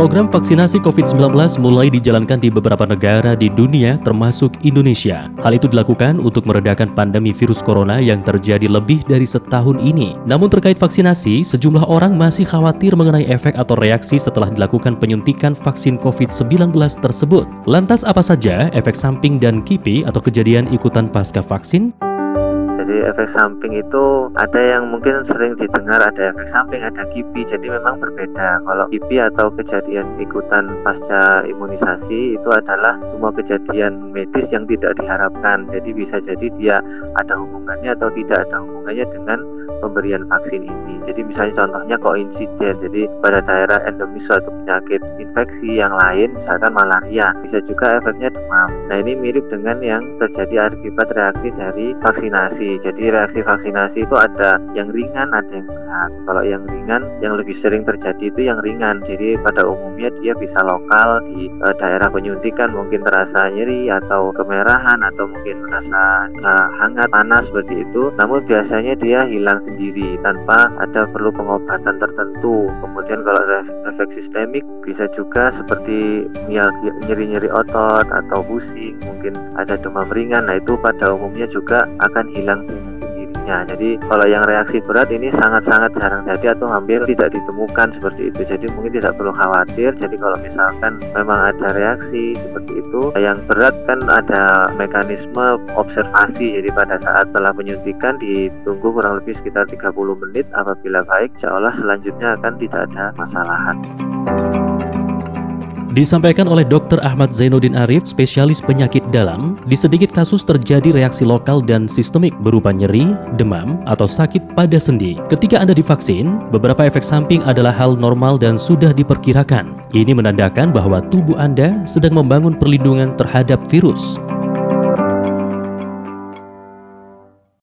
Program vaksinasi COVID-19 mulai dijalankan di beberapa negara di dunia termasuk Indonesia. Hal itu dilakukan untuk meredakan pandemi virus corona yang terjadi lebih dari setahun ini. Namun terkait vaksinasi, sejumlah orang masih khawatir mengenai efek atau reaksi setelah dilakukan penyuntikan vaksin COVID-19 tersebut. Lantas apa saja efek samping dan KIPI atau kejadian ikutan pasca vaksin? Jadi efek samping itu ada yang mungkin sering didengar ada efek samping, ada KIPI. Jadi memang berbeda. Kalau KIPI atau kejadian ikutan pasca imunisasi itu adalah semua kejadian medis yang tidak diharapkan. Jadi bisa jadi dia ada hubungannya atau tidak ada hubungannya dengan pemberian vaksin ini. Jadi misalnya contohnya koinsiden, jadi pada daerah endemis suatu penyakit infeksi yang lain, misalkan malaria, bisa juga efeknya demam. Nah ini mirip dengan yang terjadi akibat reaksi dari vaksinasi. Jadi reaksi vaksinasi itu ada yang ringan, ada yang berat. Kalau yang ringan, yang lebih sering terjadi itu yang ringan. Jadi pada umumnya dia bisa lokal di e, daerah penyuntikan, mungkin terasa nyeri atau kemerahan atau mungkin merasa e, hangat, panas seperti itu. Namun biasanya dia hilang sendiri tanpa ada perlu pengobatan tertentu. Kemudian kalau efek sistemik bisa juga seperti nyeri-nyeri otot atau pusing, mungkin ada demam ringan. Nah itu pada umumnya juga akan hilang sendirinya. Jadi kalau yang reaksi berat ini sangat-sangat jarang jadi atau hampir tidak ditemukan seperti itu. Jadi mungkin tidak perlu khawatir. Jadi kalau misalkan memang ada reaksi seperti itu, yang berat kan ada mekanisme observasi. Jadi pada saat setelah penyuntikan ditunggu kurang lebih sekitar 30 menit. Apabila baik, Allah selanjutnya akan tidak ada masalahan. Disampaikan oleh Dr. Ahmad Zainuddin Arif, spesialis penyakit dalam, di sedikit kasus terjadi reaksi lokal dan sistemik berupa nyeri, demam, atau sakit pada sendi. Ketika Anda divaksin, beberapa efek samping adalah hal normal dan sudah diperkirakan. Ini menandakan bahwa tubuh Anda sedang membangun perlindungan terhadap virus.